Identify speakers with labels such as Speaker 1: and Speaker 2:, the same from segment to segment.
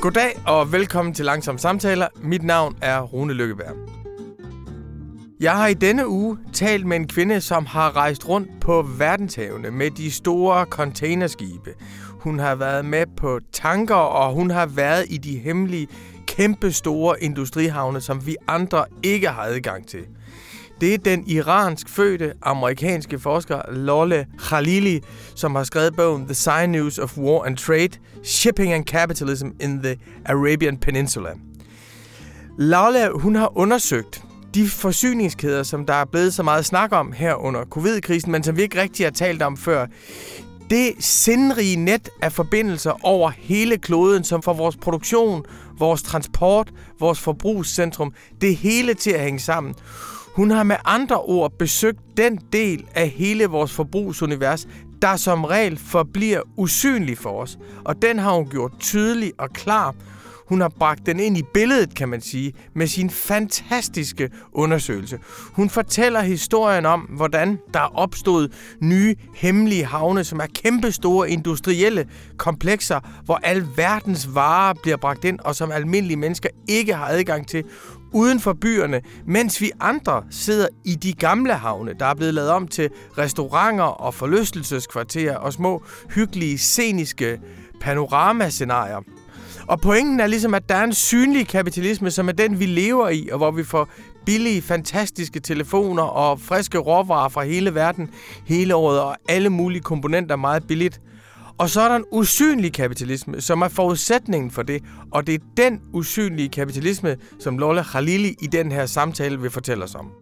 Speaker 1: Goddag og velkommen til Langsom Samtaler. Mit navn er Rune Lykkeberg. Jeg har i denne uge talt med en kvinde, som har rejst rundt på verdenshavene med de store containerskibe. Hun har været med på tanker, og hun har været i de hemmelige, kæmpe store industrihavne, som vi andre ikke har adgang til. Det er den iransk fødte amerikanske forsker Lolle Khalili, som har skrevet bogen The Sign News of War and Trade, Shipping and Capitalism in the Arabian Peninsula. Lolle, hun har undersøgt de forsyningskæder, som der er blevet så meget snak om her under covid-krisen, men som vi ikke rigtig har talt om før. Det sindrige net af forbindelser over hele kloden, som får vores produktion, vores transport, vores forbrugscentrum, det hele til at hænge sammen. Hun har med andre ord besøgt den del af hele vores forbrugsunivers, der som regel forbliver usynlig for os. Og den har hun gjort tydelig og klar. Hun har bragt den ind i billedet, kan man sige, med sin fantastiske undersøgelse. Hun fortæller historien om, hvordan der er opstået nye hemmelige havne, som er kæmpestore industrielle komplekser, hvor al verdens varer bliver bragt ind, og som almindelige mennesker ikke har adgang til, uden for byerne, mens vi andre sidder i de gamle havne, der er blevet lavet om til restauranter og forlystelseskvarterer og små, hyggelige, sceniske panoramascenarier. Og pointen er ligesom, at der er en synlig kapitalisme, som er den, vi lever i, og hvor vi får billige, fantastiske telefoner og friske råvarer fra hele verden hele året, og alle mulige komponenter meget billigt. Og så er der en usynlig kapitalisme, som er forudsætningen for det, og det er den usynlige kapitalisme, som Lola Khalili i den her samtale vil fortælle os om.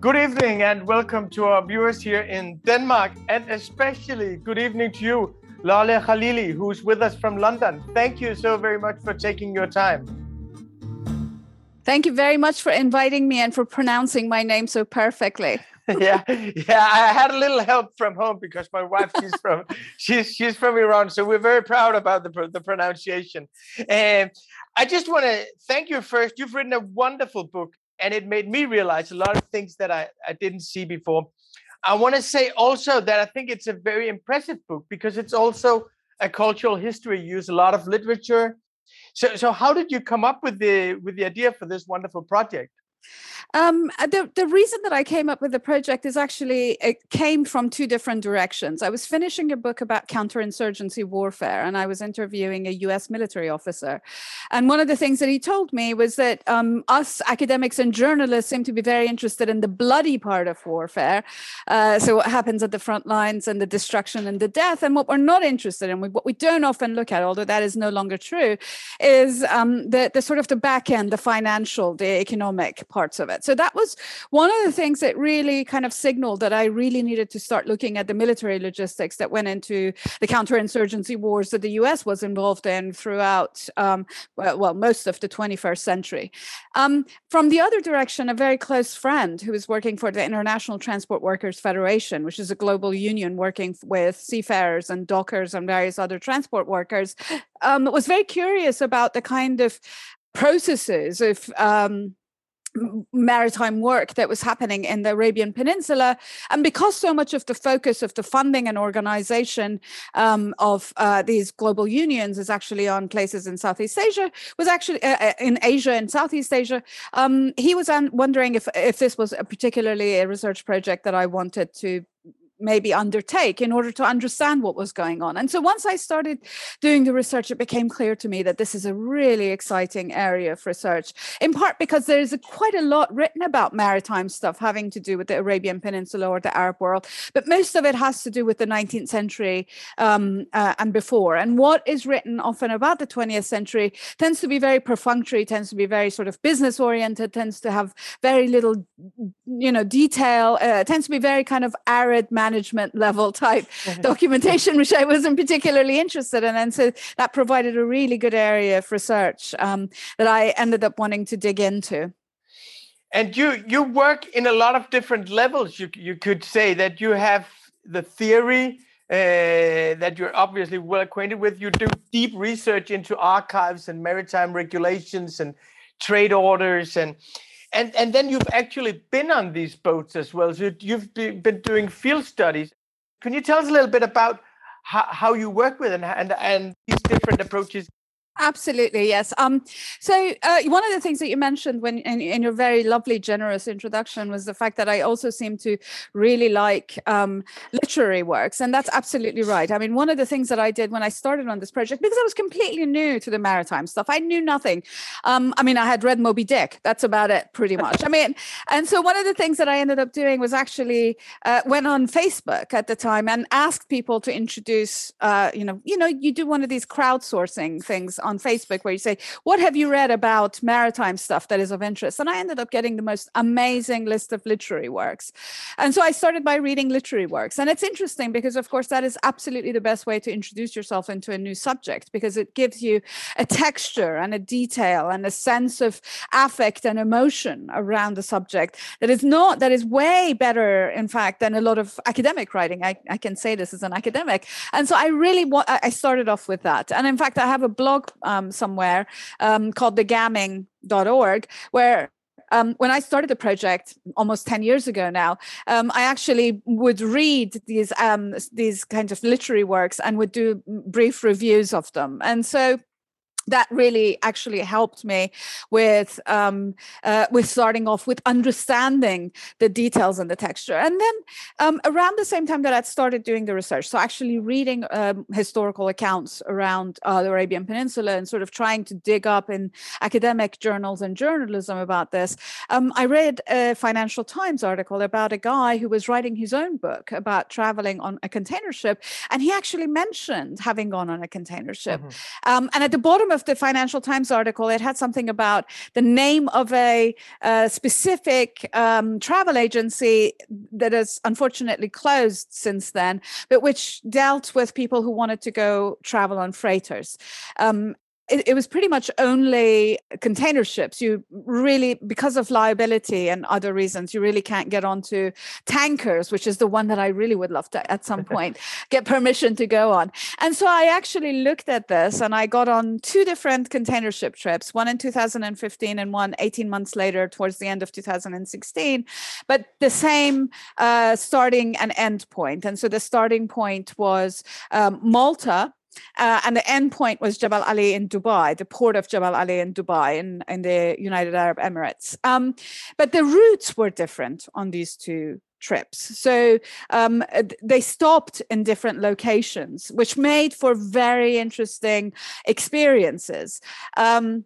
Speaker 1: Good evening and welcome to our viewers here in Denmark and especially good evening to you, Lola Khalili, who's with us from London. Thank you so very much for taking your time.
Speaker 2: Thank you very much for inviting me and for pronouncing my name so perfectly.
Speaker 1: Yeah, yeah. I had a little help from home because my wife she's from she's she's from Iran, so we're very proud about the the pronunciation. And I just want to thank you first. You've written a wonderful book, and it made me realize a lot of things that I I didn't see before. I want to say also that I think it's a very impressive book because it's also a cultural history. You use a lot of literature. So so how did you come up with the with the idea for this wonderful project?
Speaker 2: Um, uh, the, the reason that I came up with the project is actually it came from two different directions. I was finishing a book about counterinsurgency warfare, and I was interviewing a U.S. military officer. And one of the things that he told me was that um, us academics and journalists seem to be very interested in the bloody part of warfare. Uh, so what happens at the front lines and the destruction and the death, and what we're not interested in, what we don't often look at, although that is no longer true, is um, the the sort of the back end, the financial, the economic parts of it. So that was one of the things that really kind of signaled that I really needed to start looking at the military logistics that went into the counterinsurgency wars that the US was involved in throughout, um, well, most of the 21st century. Um, from the other direction, a very close friend who was working for the International Transport Workers Federation, which is a global union working with seafarers and dockers and various other transport workers, um, was very curious about the kind of processes of um, maritime work that was happening in the Arabian Peninsula. And because so much of the focus of the funding and organization um, of uh, these global unions is actually on places in Southeast Asia, was actually uh, uh in Asia and Southeast Asia, um, he was wondering if, if this was a particularly a research project that I wanted to maybe undertake in order to understand what was going on. And so once I started doing the research, it became clear to me that this is a really exciting area of research, in part because there's a, quite a lot written about maritime stuff having to do with the Arabian Peninsula or the Arab world, but most of it has to do with the 19th century um, uh, and before. And what is written often about the 20th century tends to be very perfunctory, tends to be very sort of business oriented, tends to have very little, you know, detail, uh, tends to be very kind of arid management level type documentation, which I wasn't particularly interested in. And so that provided a really good area of research um, that I ended up wanting to dig into.
Speaker 1: And you you work in a lot of different levels. You you could say that you have the theory uh, that you're obviously well acquainted with. You do deep research into archives and maritime regulations and trade orders and and and then you've actually been on these boats as well. So you've been doing field studies. Can you tell us a little bit about how, how you work with and, and and these different approaches
Speaker 2: Absolutely, yes. Um, so uh, one of the things that you mentioned when in, in, your very lovely, generous introduction was the fact that I also seem to really like um, literary works, and that's absolutely right. I mean, one of the things that I did when I started on this project, because I was completely new to the maritime stuff, I knew nothing. Um, I mean, I had read Moby Dick. That's about it, pretty much. I mean, and so one of the things that I ended up doing was actually uh, went on Facebook at the time and asked people to introduce. Uh, you know, you know, you do one of these crowdsourcing things on Facebook where you say, What have you read about maritime stuff that is of interest? And I ended up getting the most amazing list of literary works. And so I started by reading literary works. And it's interesting because, of course, that is absolutely the best way to introduce yourself into a new subject because it gives you a texture and a detail and a sense of affect and emotion around the subject that is not, that is way better, in fact, than a lot of academic writing. I, I can say this as an academic. And so I really want, I started off with that. And in fact, I have a blog um, somewhere um, called thegamming.org, where um, when I started the project almost 10 years ago now, um, I actually would read these um, these kinds of literary works and would do brief reviews of them. And so that really actually helped me with um, uh, with starting off with understanding the details and the texture and then um, around the same time that i started doing the research so actually reading um, historical accounts around uh, the arabian peninsula and sort of trying to dig up in academic journals and journalism about this um, i read a financial times article about a guy who was writing his own book about traveling on a container ship and he actually mentioned having gone on a container ship mm-hmm. Um, and at the bottom of of the Financial Times article, it had something about the name of a, specific um, travel agency that has unfortunately closed since then, but which dealt with people who wanted to go travel on freighters. Um, it, it, was pretty much only container ships. You really, because of liability and other reasons, you really can't get onto tankers, which is the one that I really would love to at some point get permission to go on. And so I actually looked at this and I got on two different container ship trips, one in 2015 and one 18 months later towards the end of 2016, but the same uh, starting and end point. And so the starting point was um, Malta uh, and the end point was Jebel Ali in Dubai, the port of Jebel Ali in Dubai in, in the United Arab Emirates. Um, but the routes were different on these two trips. So um, they stopped in different locations, which made for very interesting experiences. Um,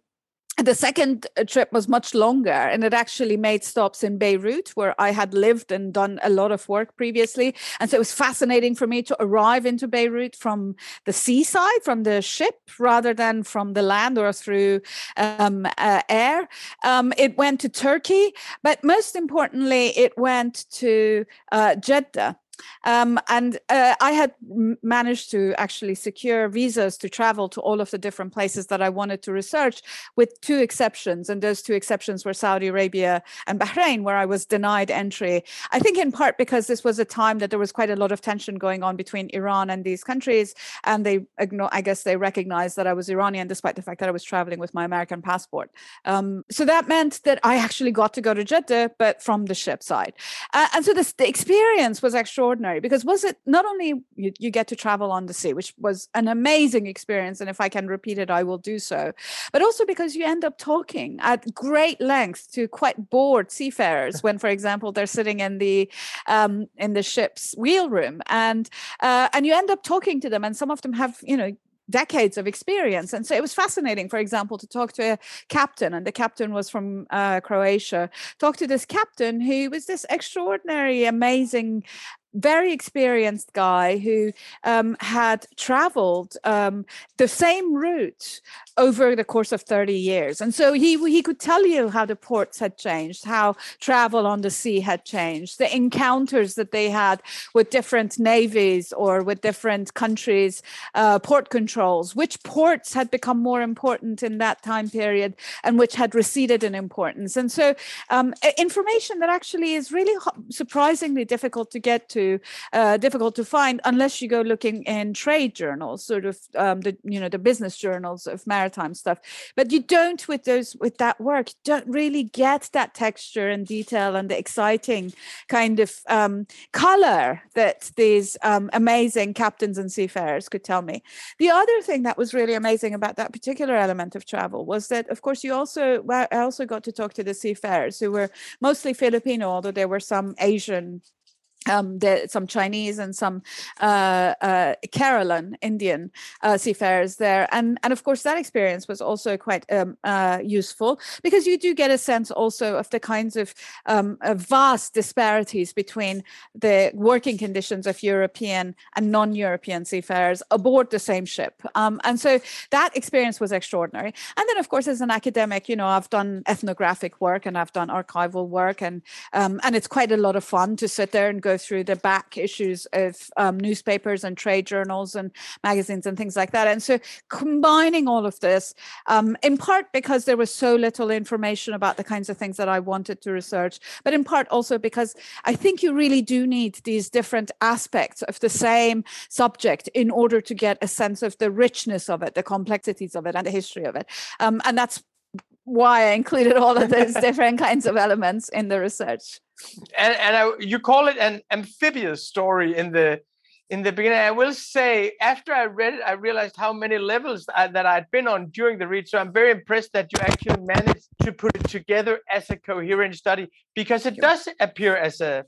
Speaker 2: the second uh, trip was much longer and it actually made stops in Beirut where I had lived and done a lot of work previously. And so it was fascinating for me to arrive into Beirut from the seaside from the ship rather than from the land or through um, uh, air. Um, it went to Turkey but most importantly it went to uh, Jeddah um, and uh, I had managed to actually secure visas to travel to all of the different places that I wanted to research, with two exceptions. And those two exceptions were Saudi Arabia and Bahrain, where I was denied entry. I think in part because this was a time that there was quite a lot of tension going on between Iran and these countries. And they, I guess, they recognized that I was Iranian, despite the fact that I was traveling with my American passport. Um, so that meant that I actually got to go to Jeddah, but from the ship side. Uh, and so this, the experience was extraordinary extraordinary because was it not only you, you, get to travel on the sea, which was an amazing experience, and if I can repeat it, I will do so, but also because you end up talking at great length to quite bored seafarers when, for example, they're sitting in the um, in the ship's wheel room, and uh, and you end up talking to them, and some of them have you know decades of experience. And so it was fascinating, for example, to talk to a captain, and the captain was from uh, Croatia. Talk to this captain who was this extraordinary, amazing very experienced guy who um, had traveled um, the same route over the course of 30 years. And so he, he could tell you how the ports had changed, how travel on the sea had changed, the encounters that they had with different navies or with different countries, uh, port controls, which ports had become more important in that time period and which had receded in importance. And so um, information that actually is really surprisingly difficult to get to to uh, difficult to find unless you go looking in trade journals, sort of um, the you know the business journals of maritime stuff. But you don't with those with that work. Don't really get that texture and detail and the exciting kind of um, color that these um, amazing captains and seafarers could tell me. The other thing that was really amazing about that particular element of travel was that, of course, you also I also got to talk to the seafarers who were mostly Filipino, although there were some Asian um, there some Chinese and some uh, uh, Indian uh, seafarers there, and and of course that experience was also quite um, uh, useful because you do get a sense also of the kinds of um, vast disparities between the working conditions of European and non-European seafarers aboard the same ship, um, and so that experience was extraordinary. And then of course as an academic, you know I've done ethnographic work and I've done archival work, and um, and it's quite a lot of fun to sit there and go through the back issues of um, newspapers and trade journals and magazines and things like that. And so combining all of this, um, in part because there was so little information about the kinds of things that I wanted to research, but in part also because I think you really do need these different aspects of the same subject in order to get a sense of the richness of it, the complexities of it, and the history of it. Um, and that's why I included all of those different kinds of elements in the research
Speaker 3: and, and I, you call it an amphibious story in the in the beginning. I will say, after I read it, I realized how many levels I, that I'd been on during the read. So I'm very impressed that you actually managed to put it together as a coherent study because it does appear as a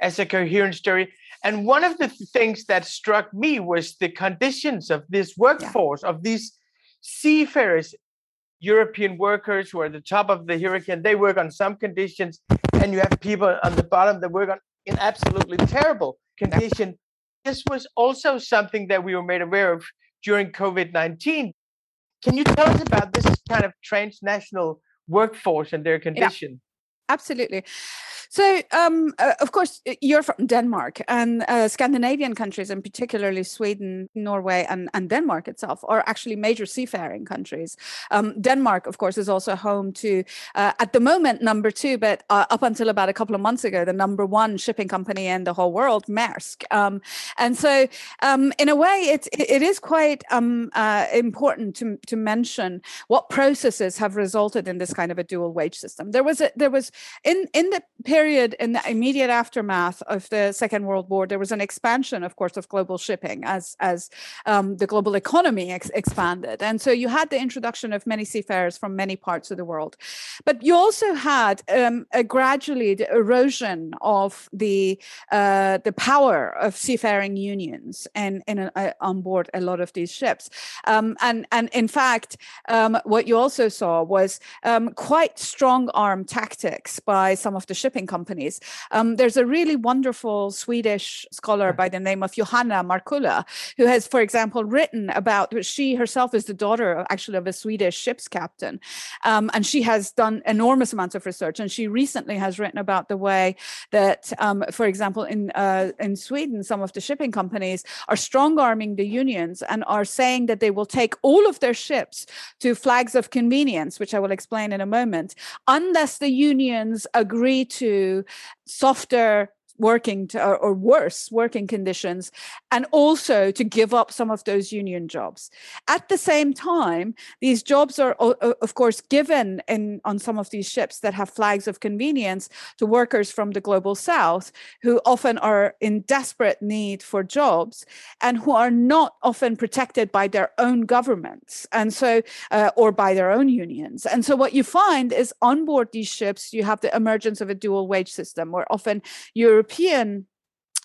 Speaker 3: as a coherent story. And one of the things that struck me was the conditions of this workforce yeah. of these seafarers European workers who are at the top of the hurricane, they work on some conditions, and you have people on the bottom that work on in absolutely terrible condition. This was also something that we were made aware of during COVID 19. Can you tell us about this kind of transnational workforce and their condition?
Speaker 2: Absolutely. So, um, uh, of course, you're from Denmark, and uh, Scandinavian countries, and particularly Sweden, Norway, and, and Denmark itself, are actually major seafaring countries. Um, Denmark, of course, is also home to, uh, at the moment, number two, but uh, up until about a couple of months ago, the number one shipping company in the whole world, Maersk. Um, and so, um, in a way, it, it is quite um, uh, important to, to mention what processes have resulted in this kind of a dual wage system. There was a, there was in in the period in the immediate aftermath of the Second World War, there was an expansion, of course, of global shipping as as um, the global economy ex- expanded, and so you had the introduction of many seafarers from many parts of the world, but you also had um, gradually the erosion of the uh, the power of seafaring unions and in, a, on board a lot of these ships, um, and and in fact, um, what you also saw was um, quite strong arm tactics by some of the shipping companies. Um, there's a really wonderful Swedish scholar by the name of Johanna Markkula, who has, for example, written about, she herself is the daughter actually of a Swedish ship's captain. Um, and she has done enormous amounts of research. And she recently has written about the way that, um, for example, in, uh, in Sweden, some of the shipping companies are strong arming the unions and are saying that they will take all of their ships to flags of convenience, which I will explain in a moment, unless the unions agree to softer working to, or, or, worse working conditions and also to give up some of those union jobs. At the same time these jobs are of course given in on some of these ships that have flags of convenience to workers from the global south who often are in desperate need for jobs and who are not often protected by their own governments and so uh, or by their own unions. And so what you find is on board these ships you have the emergence of a dual wage system where often Europe European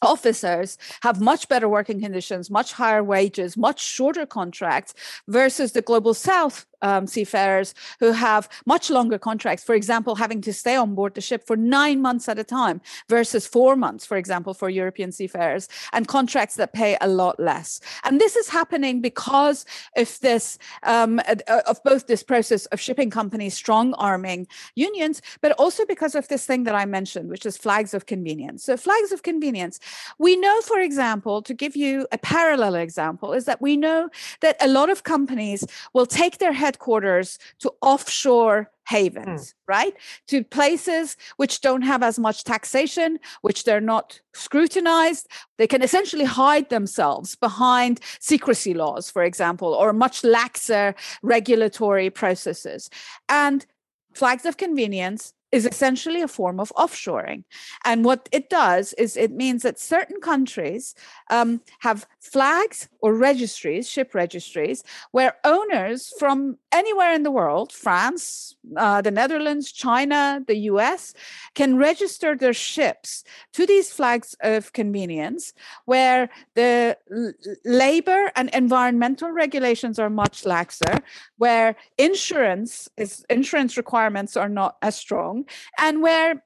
Speaker 2: officers have much better working conditions, much higher wages, much shorter contracts versus the global south um, seafarers who have much longer contracts, for example, having to stay on board the ship for nine months at a time versus four months, for example, for European seafarers, and contracts that pay a lot less. And this is happening because of this, um, uh, of both this process of shipping companies strong arming unions, but also because of this thing that I mentioned, which is flags of convenience. So, flags of convenience. We know, for example, to give you a parallel example, is that we know that a lot of companies will take their head headquarters to offshore havens, mm. right? To places which don't have as much taxation, which they're not scrutinized. They can essentially hide themselves behind secrecy laws, for example, or much laxer regulatory processes. And flags of convenience is essentially a form of offshoring. And what it does is it means that certain countries um, have flags or registries, ship registries, where owners from anywhere in the world, France, uh, the Netherlands, China, the US, can register their ships to these flags of convenience, where the l- labor and environmental regulations are much laxer, where insurance is insurance requirements are not as strong, and where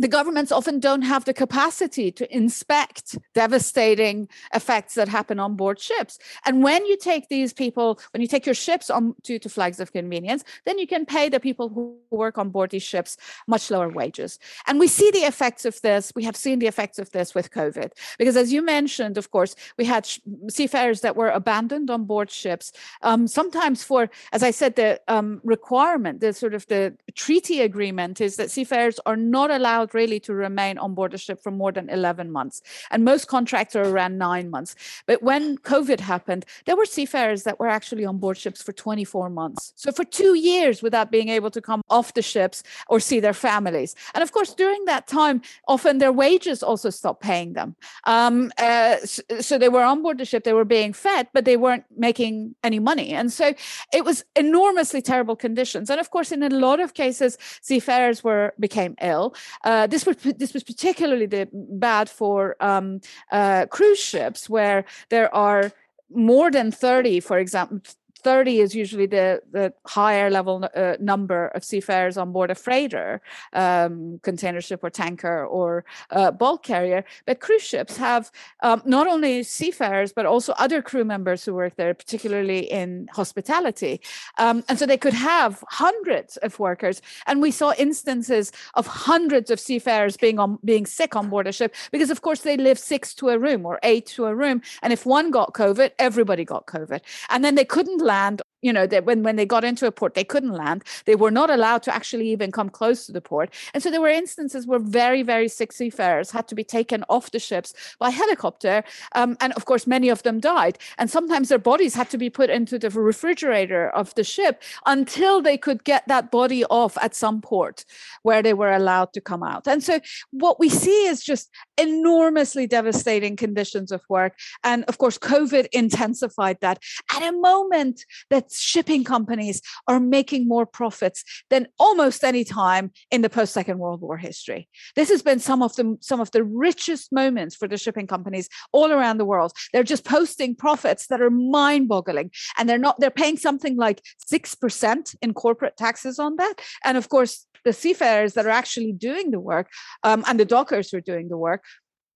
Speaker 2: the governments often don't have the capacity to inspect devastating effects that happen on board ships. And when you take these people, when you take your ships on to, to flags of convenience, then you can pay the people who work on board these ships much lower wages. And we see the effects of this. We have seen the effects of this with COVID. Because as you mentioned, of course, we had seafarers that were abandoned on board ships, um, sometimes for, as I said, the um, requirement, the sort of the treaty agreement is that seafarers are not allowed really to remain on board a ship for more than 11 months. And most contracts are around nine months. But when COVID happened, there were seafarers that were actually on board ships for 24 months. So for two years without being able to come off the ships or see their families. And of course, during that time, often their wages also stopped paying them. Um, uh, so they were on board the ship, they were being fed, but they weren't making any money. And so it was enormously terrible conditions. And of course, in a lot of cases, seafarers were became ill. Uh, uh, this was this was particularly the, bad for um, uh, cruise ships where there are more than 30 for example 30 is usually the, the higher level uh, number of seafarers on board a freighter, um, container ship or tanker or uh, bulk carrier. But cruise ships have um, not only seafarers, but also other crew members who work there, particularly in hospitality. Um, and so they could have hundreds of workers. And we saw instances of hundreds of seafarers being on being sick on board a ship because, of course, they live six to a room or eight to a room. And if one got COVID, everybody got COVID. And then they couldn't land you know that when, when they got into a port they couldn't land. They were not allowed to actually even come close to the port. And so there were instances where very very sick seafarers had to be taken off the ships by helicopter um, and of course many of them died. And sometimes their bodies had to be put into the refrigerator of the ship until they could get that body off at some port where they were allowed to come out. And so what we see is just enormously devastating conditions of work. And of course covid intensified that. At a moment that shipping companies are making more profits than almost any time in the post Second World War history. This has been some of the some of the richest moments for the shipping companies all around the world. They're just posting profits that are mind-boggling, and they're not. They're paying something like six percent in corporate taxes on that, and of course the seafarers that are actually doing the work um, and the dockers who are doing the work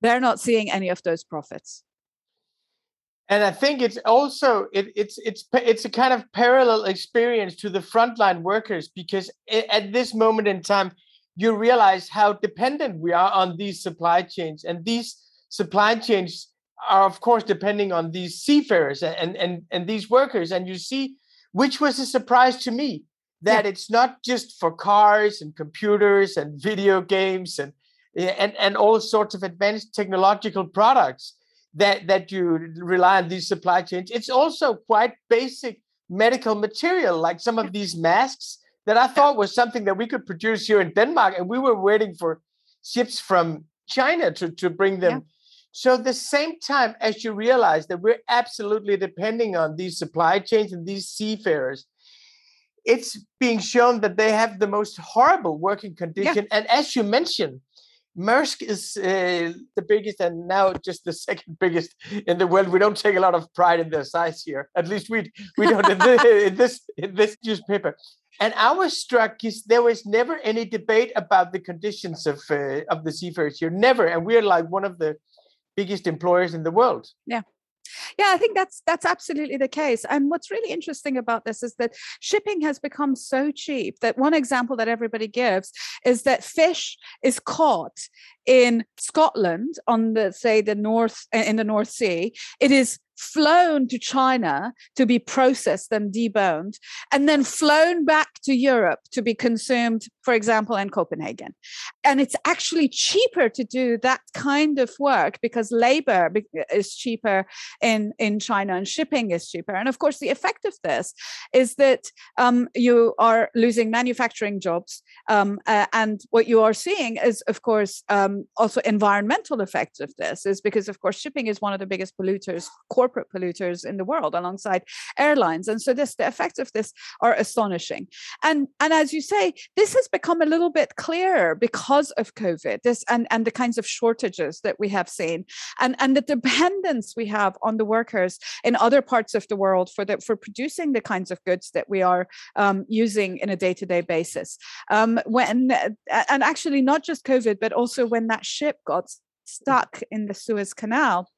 Speaker 2: they're not seeing any of those profits
Speaker 1: and I think it's also it, it's it's it's a kind of parallel experience to the frontline workers because at this moment in time, you realize how dependent we are on these supply chains, and these supply chains are of course depending on these seafarers and and and these workers. And you see, which was a surprise to me that yeah. it's not just for cars and computers and video games and eh, and and all sorts of advanced technological products that that you rely on these supply chains. It's also quite basic medical material, like some of these masks that I thought was something that we could produce here in Denmark, and we were waiting for ships from China to, to bring them. Yeah. So the same time as you realize that we're absolutely depending on these supply chains and these seafarers, it's being shown that they have the most horrible working condition. Yeah. And as you mentioned, Maersk is uh, the biggest and now just the second biggest in the world. We don't take a lot of pride in their size here. At least we we don't in, the, in this in this newspaper. And I was struck is there was never any debate about the conditions of uh, of the seafarers here. Never, and we're like one of the biggest employers in the world.
Speaker 2: Yeah. Yeah, I think that's that's absolutely the case. And what's really interesting about this is that shipping has become so cheap that one example that everybody gives is that fish is caught in Scotland on the say the north in the North Sea. It is flown to China to be processed and deboned, and then flown back to Europe to be consumed, for example, in Copenhagen. And it's actually cheaper to do that kind of work because labor is cheaper in, in China and shipping is cheaper. And of course, the effect of this is that um, you are losing manufacturing jobs. Um, uh, and what you are seeing is, of course, um, also environmental effects of this, is because, of course, shipping is one of the biggest polluters, corporate polluters in the world, alongside airlines. And so this the effects of this are astonishing. And and as you say, this has become a little bit clearer because of COVID. This and and the kinds of shortages that we have seen, and and the dependence we have on the workers in other parts of the world for the for producing the kinds of goods that we are um, using in a day to day basis. Um, when and actually not just COVID, but also when that ship got stuck in the Suez Canal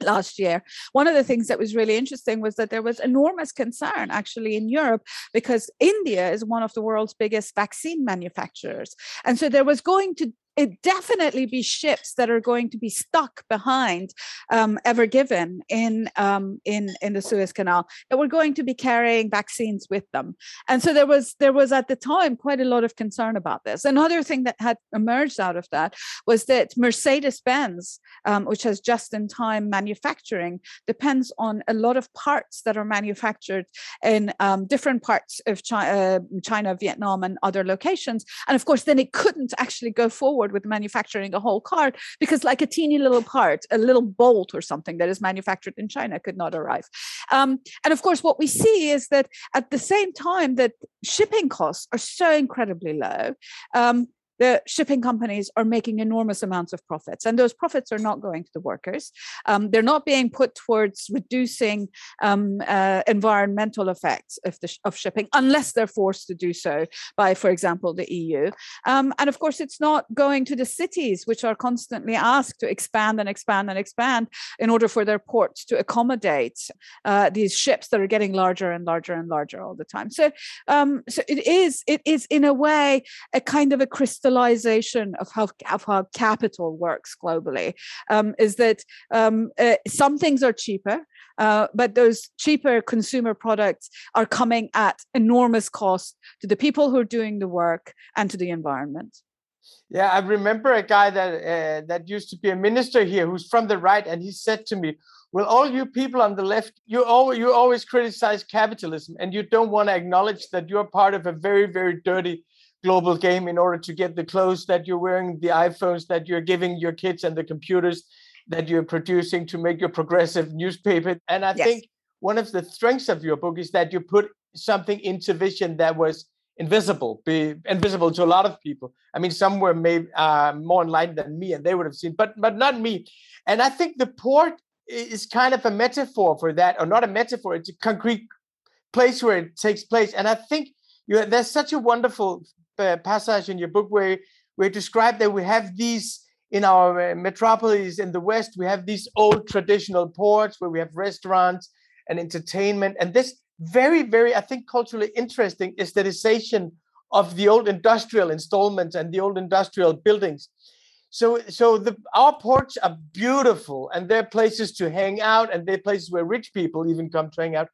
Speaker 2: last year. One of the things that was really interesting was that there was enormous concern actually in Europe because India is one of the world's biggest vaccine manufacturers. And so there was going to it definitely be ships that are going to be stuck behind um, Ever Given in um, in in the Suez Canal that were going to be carrying vaccines with them, and so there was there was at the time quite a lot of concern about this. Another thing that had emerged out of that was that Mercedes Benz, um, which has just-in-time manufacturing, depends on a lot of parts that are manufactured in um, different parts of China, uh, China, Vietnam, and other locations, and of course, then it couldn't actually go forward forward with manufacturing a whole car because like a teeny little part a little bolt or something that is manufactured in china could not arrive. Um, and of course what we see is that at the same time that shipping costs are so incredibly low um, the shipping companies are making enormous amounts of profits, and those profits are not going to the workers. Um, they're not being put towards reducing um, uh, environmental effects of, the, of shipping, unless they're forced to do so by, for example, the EU. Um, and of course, it's not going to the cities, which are constantly asked to expand and expand and expand in order for their ports to accommodate uh, these ships that are getting larger and larger and larger all the time. So, um, so it is it is in a way a kind of a crystal crystallization of how, of how capital works globally um, is that um, uh, some things are cheaper, uh, but those cheaper consumer products are coming at enormous cost to the people who are doing the work and to the environment.
Speaker 1: Yeah, I remember a guy that uh, that used to be a minister here who's from the right, and he said to me, "Well, all you people on the left, you always you always criticize capitalism, and you don't want to acknowledge that you're part of a very very dirty global game in order to get the clothes that you're wearing, the iPhones that you're giving your kids, and the computers that you're producing to make your progressive newspaper. And I yes. think one of the strengths of your book is that you put something into vision that was invisible, be invisible to a lot of people. I mean, some were maybe uh, more enlightened than me, and they would have seen, but but not me. And I think the port is kind of a metaphor for that, or not a metaphor. It's a concrete place where it takes place. And I think you, there's such a wonderful passage in your book where you describe that we have these in our uh, metropolis in the west we have these old traditional ports where we have restaurants and entertainment. And this very very i think culturally interesting aestheticization of the old industrial installments and the old industrial buildings. So so the our ports are beautiful and they're places to hang out and they're places where rich people even come to hang out.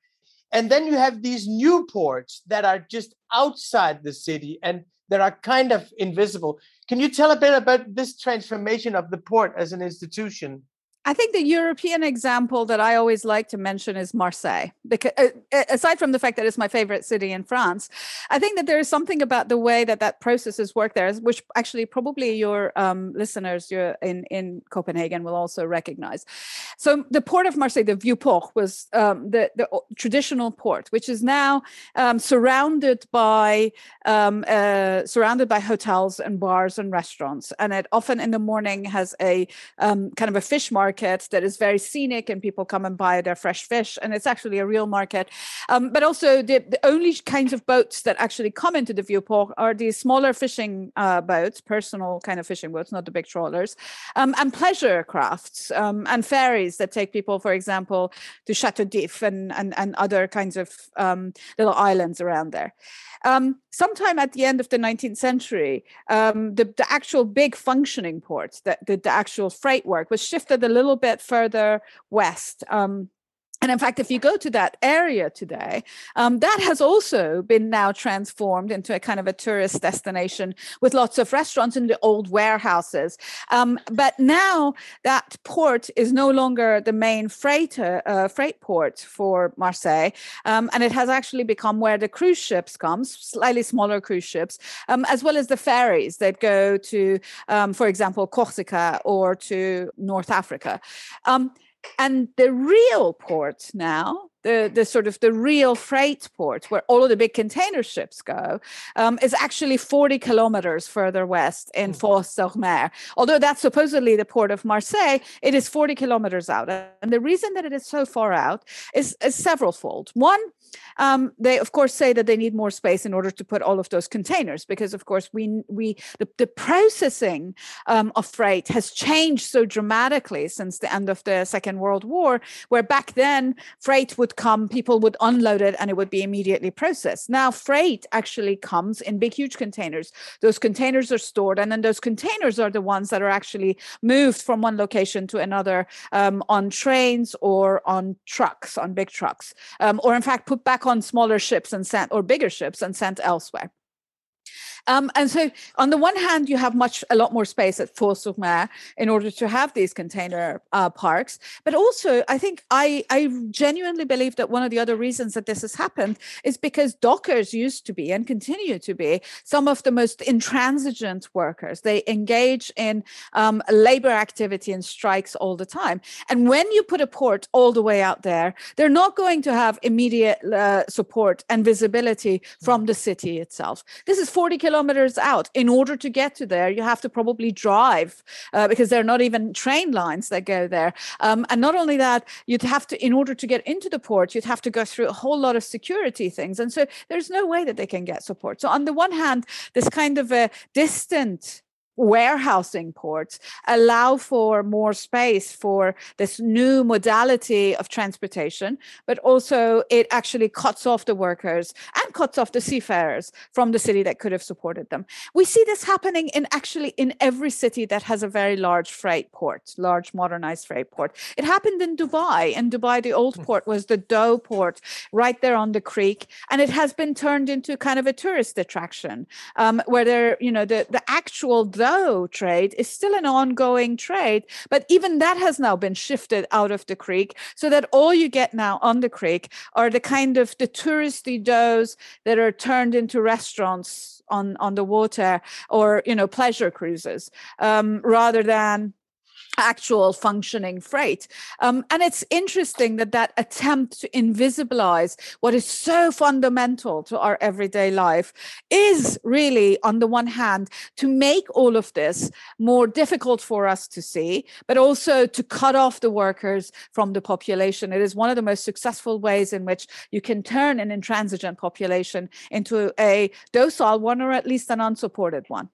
Speaker 1: And then you have these new ports that are just outside the city and that are kind of invisible. Can you tell a bit about this transformation of the port as an institution?
Speaker 2: I think the European example that I always like to mention is Marseille. Because uh, aside from the fact that it's my favorite city in France, I think that there is something about the way that that processes work there, which actually probably your um, listeners in in Copenhagen will also recognize. So the port of Marseille, the Vieux Port, was um, the the traditional port, which is now um, surrounded by um, uh, surrounded by hotels and bars and restaurants, and it often in the morning has a um, kind of a fish market market that is very scenic and people come and buy their fresh fish and it's actually a real market. Um, but also the, the, only kinds of boats that actually come into the Vieux Port are these smaller fishing uh, boats personal kind of fishing boats not the big trawlers um, and pleasure crafts um, and ferries that take people for example to chateau d'if and, and, and other kinds of um, little islands around there. Um, sometime at the end of the 19th century, um, the, the actual big functioning port, the, the, the, actual freight work was shifted a little bit further west. Um, and in fact, if you go to that area today, um, that has also been now transformed into a kind of a tourist destination with lots of restaurants and the old warehouses. Um, but now that port is no longer the main freighter, uh, freight port for Marseille, um, and it has actually become where the cruise ships come, slightly smaller cruise ships, um, as well as the ferries that go to, um, for example, Corsica or to North Africa. And the real port now the, the sort of the real freight port where all of the big container ships go um, is actually 40 kilometers further west in mm. Fos-sur-Mer. Although that's supposedly the port of Marseille, it is 40 kilometers out. And the reason that it is so far out is, is several fold. One, um, they of course say that they need more space in order to put all of those containers because of course we we the, the processing um, of freight has changed so dramatically since the end of the second world war where back then freight would come people would unload it and it would be immediately processed. Now freight actually comes in big huge containers. Those containers are stored and then those containers are the ones that are actually moved from one location to another um, on trains or on trucks on big trucks. Um, or in fact put back on smaller ships and sent or bigger ships and sent elsewhere. Um, and so, on the one hand, you have much a lot more space at Fos-sur-Mer in order to have these container uh, parks. But also, I think I I genuinely believe that one of the other reasons that this has happened is because dockers used to be and continue to be some of the most intransigent workers. They engage in um, labor activity and strikes all the time. And when you put a port all the way out there, they're not going to have immediate uh, support and visibility from the city itself. This is 40 kilometers kilometers out. In order to get to there, you have to probably drive uh, because there are not even train lines that go there. Um, and not only that, you'd have to, in order to get into the port, you'd have to go through a whole lot of security things. And so there's no way that they can get support. So, on the one hand, this kind of a distant warehousing ports allow for more space for this new modality of transportation, but also it actually cuts off the workers and cuts off the seafarers from the city that could have supported them. We see this happening in actually in every city that has a very large freight port, large modernized freight port. It happened in Dubai. In Dubai, the old hmm. port was the dhow port right there on the creek, and it has been turned into kind of a tourist attraction um, where there, you know, the, the actual though trade is still an ongoing trade, but even that has now been shifted out of the creek so that all you get now on the creek are the kind of the touristy dhows that are turned into restaurants on on the water or you know pleasure cruises um, rather than actual functioning freight. Um, and it's interesting that that attempt to invisibilize what is so fundamental to our everyday life is really, on the one hand, to make all of this more difficult for us to see, but also to cut off the workers from the population. It is one of the most successful ways in which you can turn an intransigent population into a docile one or at least an unsupported one.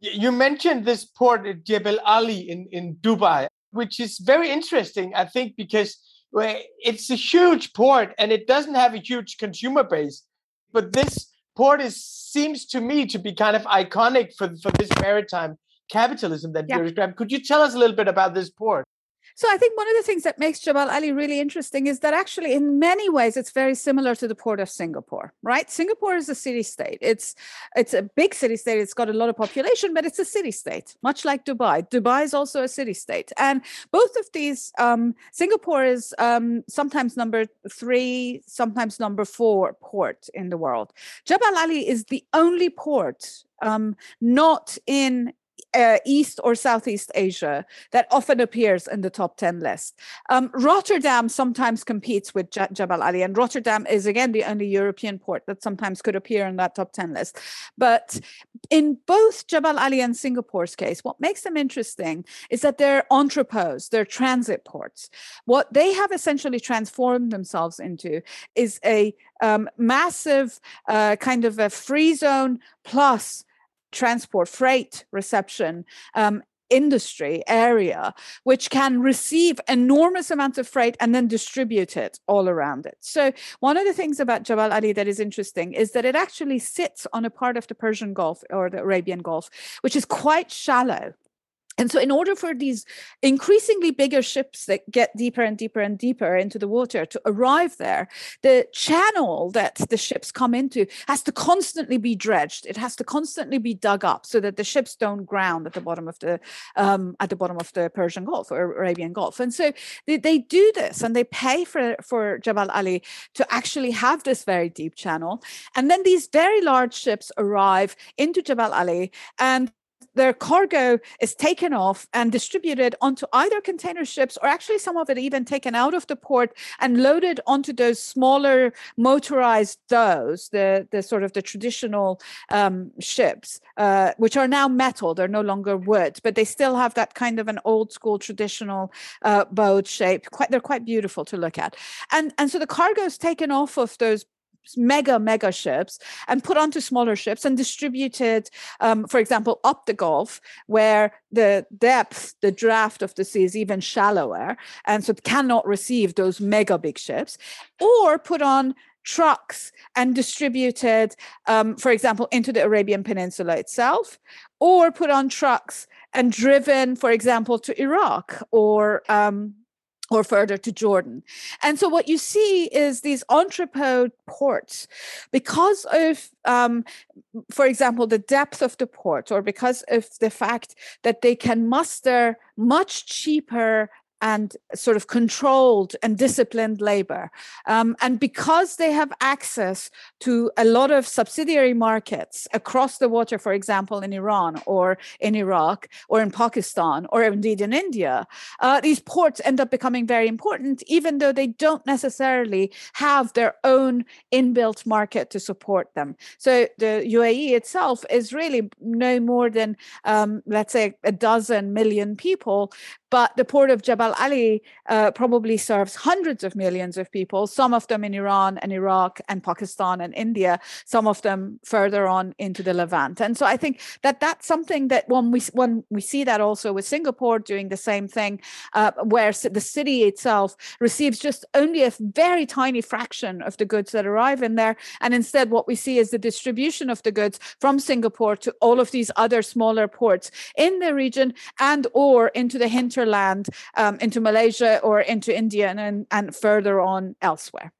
Speaker 1: You mentioned this port at Jebel Ali in, in Dubai, which is very interesting, I think, because it's a huge port and it doesn't have a huge consumer base. But this port is seems to me to be kind of iconic for, for this maritime capitalism that yeah. you described. Could you tell us a little bit about this port?
Speaker 2: So I think one of the things that makes Jebel Ali really interesting is that actually in many ways it's very similar to the port of Singapore, right? Singapore is a city state. It's it's a big city state. It's got a lot of population, but it's a city state, much like Dubai. Dubai is also a city state, and both of these, um, Singapore is um, sometimes number three, sometimes number four port in the world. Jebel Ali is the only port um, not in uh, East or Southeast Asia that often appears in the top 10 list. Um, Rotterdam sometimes competes with J- Jebel Ali, and Rotterdam is again the only European port that sometimes could appear in that top 10 list. But in both Jebel Ali and Singapore's case, what makes them interesting is that they're entrepôts, they're transit ports. What they have essentially transformed themselves into is a um, massive uh, kind of a free zone plus transport, freight reception um, industry area, which can receive enormous amounts of freight and then distribute it all around it. So, one of the things about Jebel Ali that is interesting is that it actually sits on a part of the Persian Gulf or the Arabian Gulf, which is quite shallow and so, in order for these increasingly bigger ships that get deeper and deeper and deeper into the water to arrive there, the channel that the ships come into has to constantly be dredged. It has to constantly be dug up so that the ships don't ground at the bottom of the um, at the bottom of the Persian Gulf or Arabian Gulf. And so they, they do this, and they pay for for Jebel Ali to actually have this very deep channel. And then these very large ships arrive into Jebel Ali, and their cargo is taken off and distributed onto either container ships or actually some of it even taken out of the port and loaded onto those smaller motorized dhows the the sort of the traditional um, ships uh, which are now metal they're no longer wood but they still have that kind of an old school traditional uh, boat shape. Quite they're quite beautiful to look at. And and so the cargo is taken off of those mega mega ships and put onto smaller ships and distributed um, for example up the gulf where the depth the draft of the sea is even shallower and so it cannot receive those mega big ships or put on trucks and distributed um, for example into the arabian peninsula itself or put on trucks and driven for example to iraq or um, or further to Jordan. And so what you see is these entrepot ports, because of, um, for example, the depth of the port, or because of the fact that they can muster much cheaper and sort of controlled and disciplined labor. Um, and because they have access to a lot of subsidiary markets across the water, for example, in Iran or in Iraq or in Pakistan or indeed in India, uh, these ports end up becoming very important, even though they don't necessarily have their own inbuilt market to support them. So the UAE itself is really no more than, um, let's say, a dozen million people, but the port of Jebel Ali uh, probably serves hundreds of millions of people, some of them in Iran and Iraq and Pakistan and India, some of them further on into the Levant. And so I think that that's something that when we when we see that also with Singapore doing the same thing, uh, where the city itself receives just only a very tiny fraction of the goods that arrive in there, and instead what we see is the distribution of the goods from Singapore to all of these other smaller ports in the region and or into the hinter hinterland um, into Malaysia or into India and, and further on elsewhere.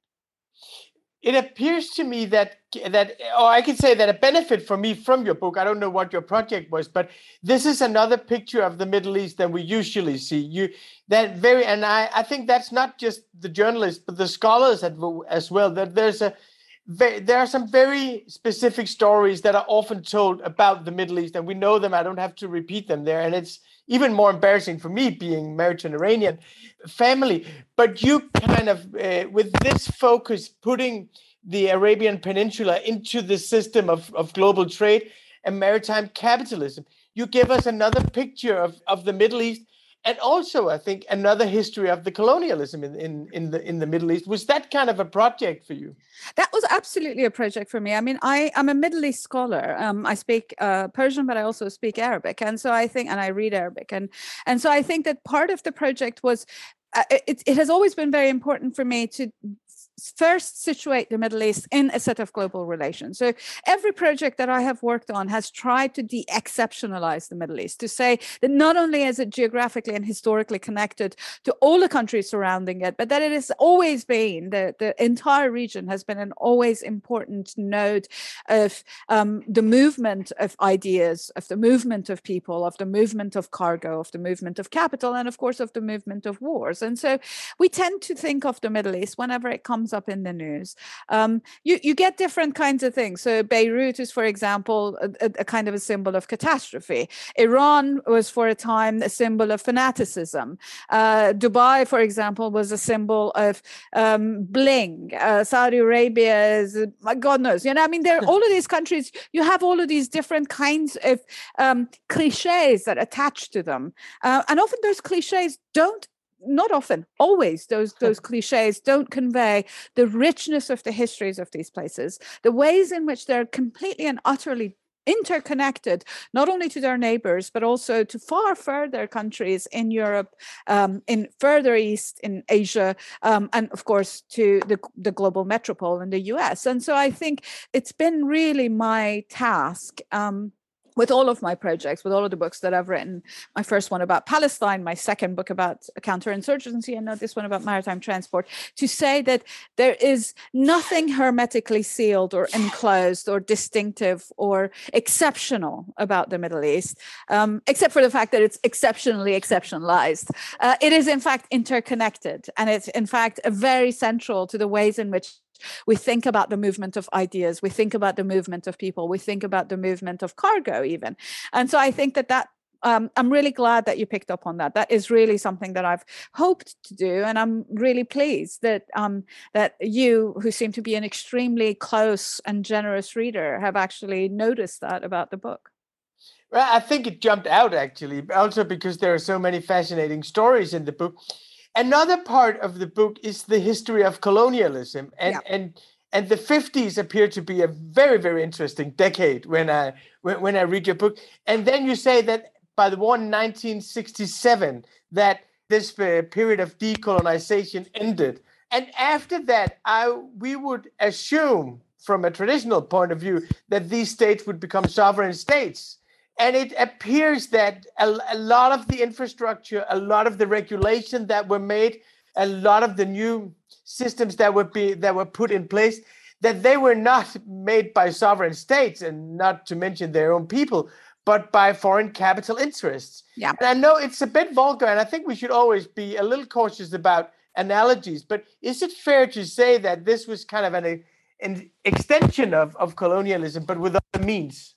Speaker 1: It appears to me that that, or I can say that a benefit for me from your book. I don't know what your project was, but this is another picture of the Middle East than we usually see. You that very, and I, I think that's not just the journalists, but the scholars as well. That there's a there are some very specific stories that are often told about the Middle East, and we know them. I don't have to repeat them there, and it's even more embarrassing for me being married to an Iranian family. But you kind of, uh, with this focus, putting the Arabian Peninsula into the system of, of global trade and maritime capitalism, you give us another picture of, of the Middle East and also I think another history of the colonialism in, in, in the in the Middle East. Was that kind of a project for you?
Speaker 2: That was absolutely a project for me. I mean, I am a Middle East scholar. Um, I speak uh, Persian, but I also speak Arabic, and so I think, and I read Arabic, and and so I think that part of the project was uh, it, it, has always been very important for me to first situate the Middle East in a set of global relations. So every project that I have worked on has tried to de-exceptionalize the Middle East, to say that not only is it geographically and historically connected to all the countries surrounding it, but that it has always been, the, the entire region has been an always important node of um, the movement of ideas, of the movement of people, of the movement of cargo, of the movement of capital, and of course of the movement of wars. And so we tend to think of the Middle East whenever it comes comes up in the news. Um, you you get different kinds of things. So Beirut is, for example, a, a, kind of a symbol of catastrophe. Iran was for a time a symbol of fanaticism. Uh, Dubai, for example, was a symbol of um, bling. Uh, Saudi Arabia is, God knows. You know, I mean, there are all of these countries. You have all of these different kinds of um, cliches that attach to them, uh, and often those cliches don't not often always those those cliches don't convey the richness of the histories of these places. The ways in which they're completely and utterly interconnected not only to their neighbors but also to far further countries in europe um, in further east in asia um, and of course to the, the global metropole in the us and so i think it's been really my task um, with all of my projects, with all of the books that I've written, my first one about Palestine, my second book about counterinsurgency, and now this one about maritime transport, to say that there is nothing hermetically sealed or enclosed or distinctive or exceptional about the Middle East, um, except for the fact that it's exceptionally exceptionalized. Uh, it is, in fact, interconnected, and it's, in fact, very central to the ways in which we think about the movement of ideas we think about the movement of people we think about the movement of cargo even and so i think that that um, I'm really glad that you picked up on that. That is really something that I've hoped to do, and I'm really pleased that um, that you, who seem to be an extremely close and generous reader, have actually noticed that about the book.
Speaker 1: Well, I think it jumped out actually, also because there are so many fascinating stories in the book. Another part of the book is the history of colonialism, and yeah. and and the 50s appear to be a very very interesting decade when I when, when I read your book. And then you say that by the war in 1967 that this uh, period of decolonization ended, and after that, I we would assume from a traditional point of view that these states would become sovereign states and it appears that a, a, lot of the infrastructure, a lot of the regulation that were made, a lot of the new systems that would be that were put in place, that they were not made by sovereign states, and not to mention their own people, but by foreign capital interests.
Speaker 2: Yeah.
Speaker 1: And I know it's a bit vulgar, and I think we should always be a little cautious about analogies. But is it fair to say that this was kind of an, an extension of, of colonialism, but with other means?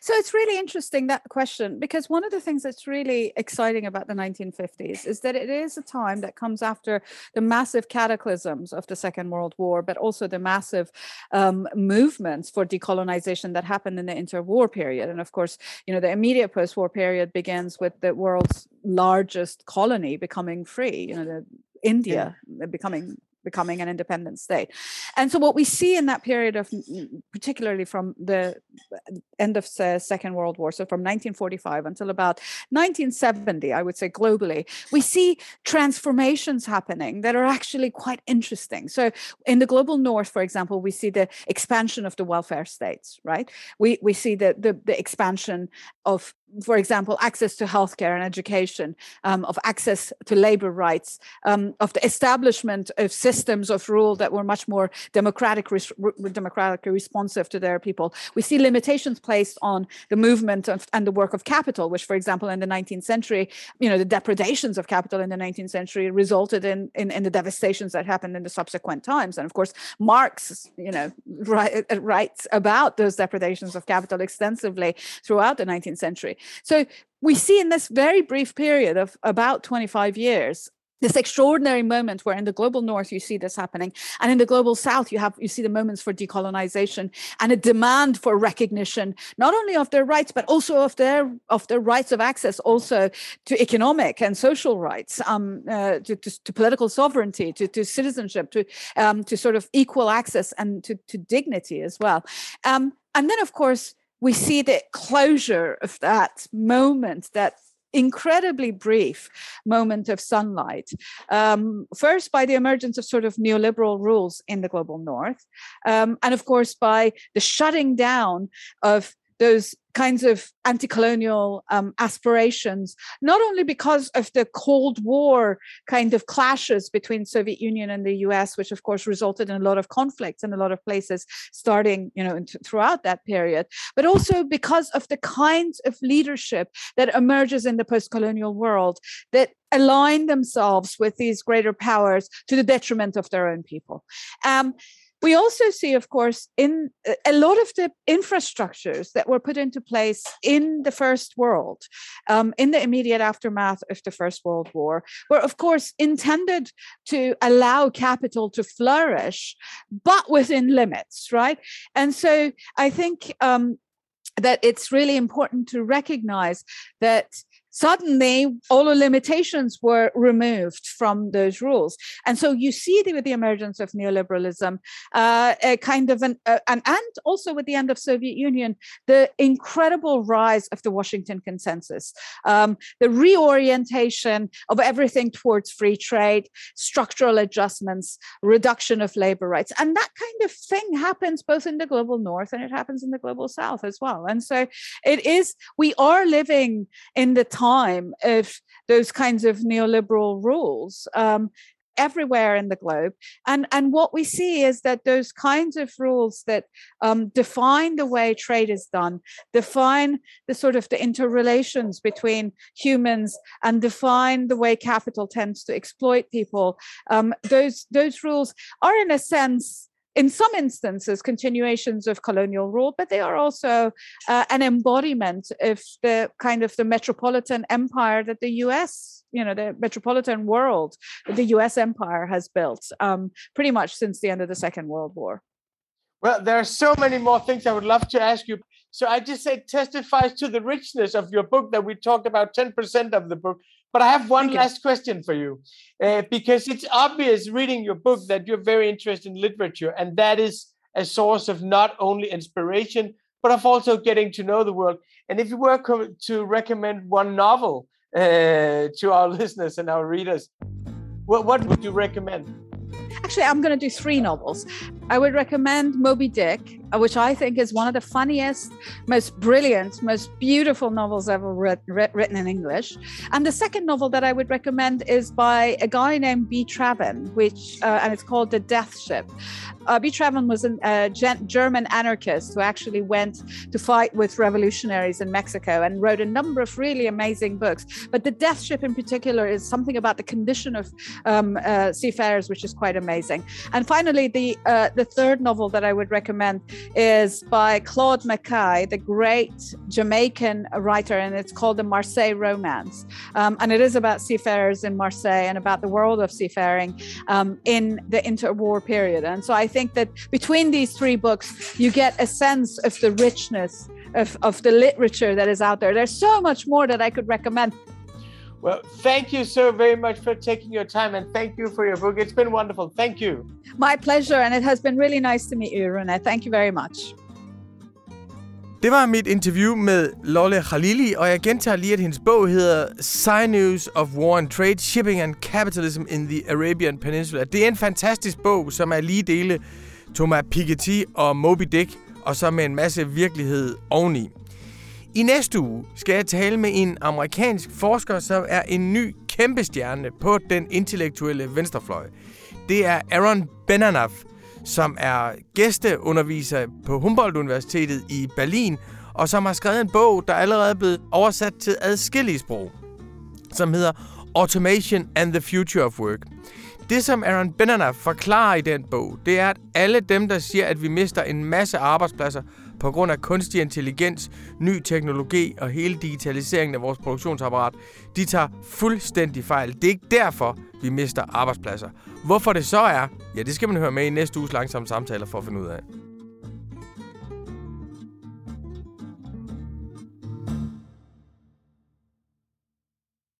Speaker 2: So it's really interesting that question because one of the things that's really exciting about the 1950s is that it is a time that comes after the massive cataclysms of the Second World War, but also the massive um, movements for decolonization that happened in the interwar period. And of course, you know, the immediate post-war period begins with the world's largest colony becoming free. You know, the India yeah. becoming becoming an independent state. And so what we see in that period of mm, mm, particularly from the uh, end of the Second World War, so from 1945 until about 1970, I would say globally, we see transformations happening that are actually quite interesting. So in the global north, for example, we see the expansion of the welfare states, right? We we see the the, the expansion of for example, access to healthcare and education, um, of access to labor rights, um, of the establishment of systems of rule that were much more democratic, res- democratically responsive to their people. We see limitations placed on the movement of, and the work of capital, which, for example, in the 19th century, you know, the depredations of capital in the 19th century resulted in, in, in the devastations that happened in the subsequent times. And of course, Marx, you know, write, writes about those depredations of capital extensively throughout the 19th century. So we see in this very brief period of about 25 years this extraordinary moment where in the global north you see this happening and in the global south you have you see the moments for decolonization and a demand for recognition not only of their rights but also of their of their rights of access also to economic and social rights um, uh, to, to, to, political sovereignty to, to citizenship to um, to sort of equal access and to, to dignity as well. Um, and then of course we see the closure of that moment, that incredibly brief moment of sunlight. Um, first, by the emergence of sort of neoliberal rules in the global north, um, and of course, by the shutting down of those kinds of anti-colonial um, aspirations not only because of the cold war kind of clashes between soviet union and the us which of course resulted in a lot of conflicts in a lot of places starting you know throughout that period but also because of the kinds of leadership that emerges in the post-colonial world that align themselves with these greater powers to the detriment of their own people. Um, we also see, of course, in a lot of the infrastructures that were put into place in the First World, um, in the immediate aftermath of the First World War, were, of course, intended to allow capital to flourish, but within limits, right? And so I think um, that it's really important to recognize that suddenly all the limitations were removed from those rules. And so you see the, with the emergence of neoliberalism uh, a kind of an, uh, an and also with the end of soviet union the incredible rise of the washington consensus um, the reorientation of everything towards free trade structural adjustments reduction of labor rights. And that kind of thing happens both in the global north and it happens in the global south as well. And so it is we are living in the time of those kinds of neoliberal rules um, everywhere in the globe. And and what we see is that those kinds of rules that um, define the way trade is done define the sort of the interrelations between humans and define the way capital tends to exploit people um, those those rules are in a sense in some instances continuations of colonial rule but they are also uh, an embodiment of the kind of the metropolitan empire that the us you know the metropolitan world the us empire has built um, pretty much since the end of the second world war.
Speaker 1: Well there are so many more things i would love to ask you. So i just say testifies to the richness of your book that we talked about 10% of the book but I have one last question for you, uh, because it's obvious reading your book that you're very interested in literature, and that is a source of not only inspiration but of also getting to know the world. And if you were co- to recommend one novel uh, to our listeners and our readers, what, what would you recommend?
Speaker 2: Actually, I'm going to do three novels. I would recommend Moby Dick which I think is one of the funniest, most brilliant, most beautiful novels ever writ- written in English. And the second novel that I would recommend is by a guy named B. Traven, which uh, and it's called The Death Ship. Uh, B. Traven was a uh, German anarchist who actually went to fight with revolutionaries in Mexico and wrote a number of really amazing books. But The Death Ship, in particular, is something about the condition of um, uh, seafarers, which is quite amazing. And finally, the uh, the third novel that I would recommend is by Claude McKay, the great Jamaican writer, and it's called The Marseille Romance. Um, and it is about seafarers in Marseille and about the world of seafaring um, in the interwar period. And so I think that between these three books, you get a sense of the richness of, of the literature that is out there. There's so much more that I could recommend.
Speaker 1: Well, thank you so very much for taking your time and thank you for your book. It's been wonderful. Thank you.
Speaker 2: My pleasure, and it has been really nice to meet you, Rune. Thank you very much.
Speaker 3: Det var mit interview med Lolle Khalili, og jeg gentager lige, at hendes bog hedder Sinews of War and Trade, Shipping and Capitalism in the Arabian Peninsula. Det er en fantastisk bog, som er lige dele Thomas Piketty og Moby Dick, og så med en masse virkelighed oveni. I næste uge skal jeg tale med en amerikansk forsker, som er en ny kæmpestjerne på den intellektuelle venstrefløj. Det er Aaron Benanav, som er gæsteunderviser på Humboldt-universitetet i Berlin, og som har skrevet en bog, der allerede er blevet oversat til adskillige sprog, som hedder Automation and the Future of Work. Det, som Aaron Benanav forklarer i den bog, det er, at alle dem, der siger, at vi mister en masse arbejdspladser på grund af kunstig intelligens, ny teknologi og hele digitaliseringen af vores produktionsapparat, de tager fuldstændig fejl. Det er ikke derfor, vi mister arbejdspladser. Hvorfor det så er, ja, det skal man høre med i næste uges langsomme samtaler for at finde ud af.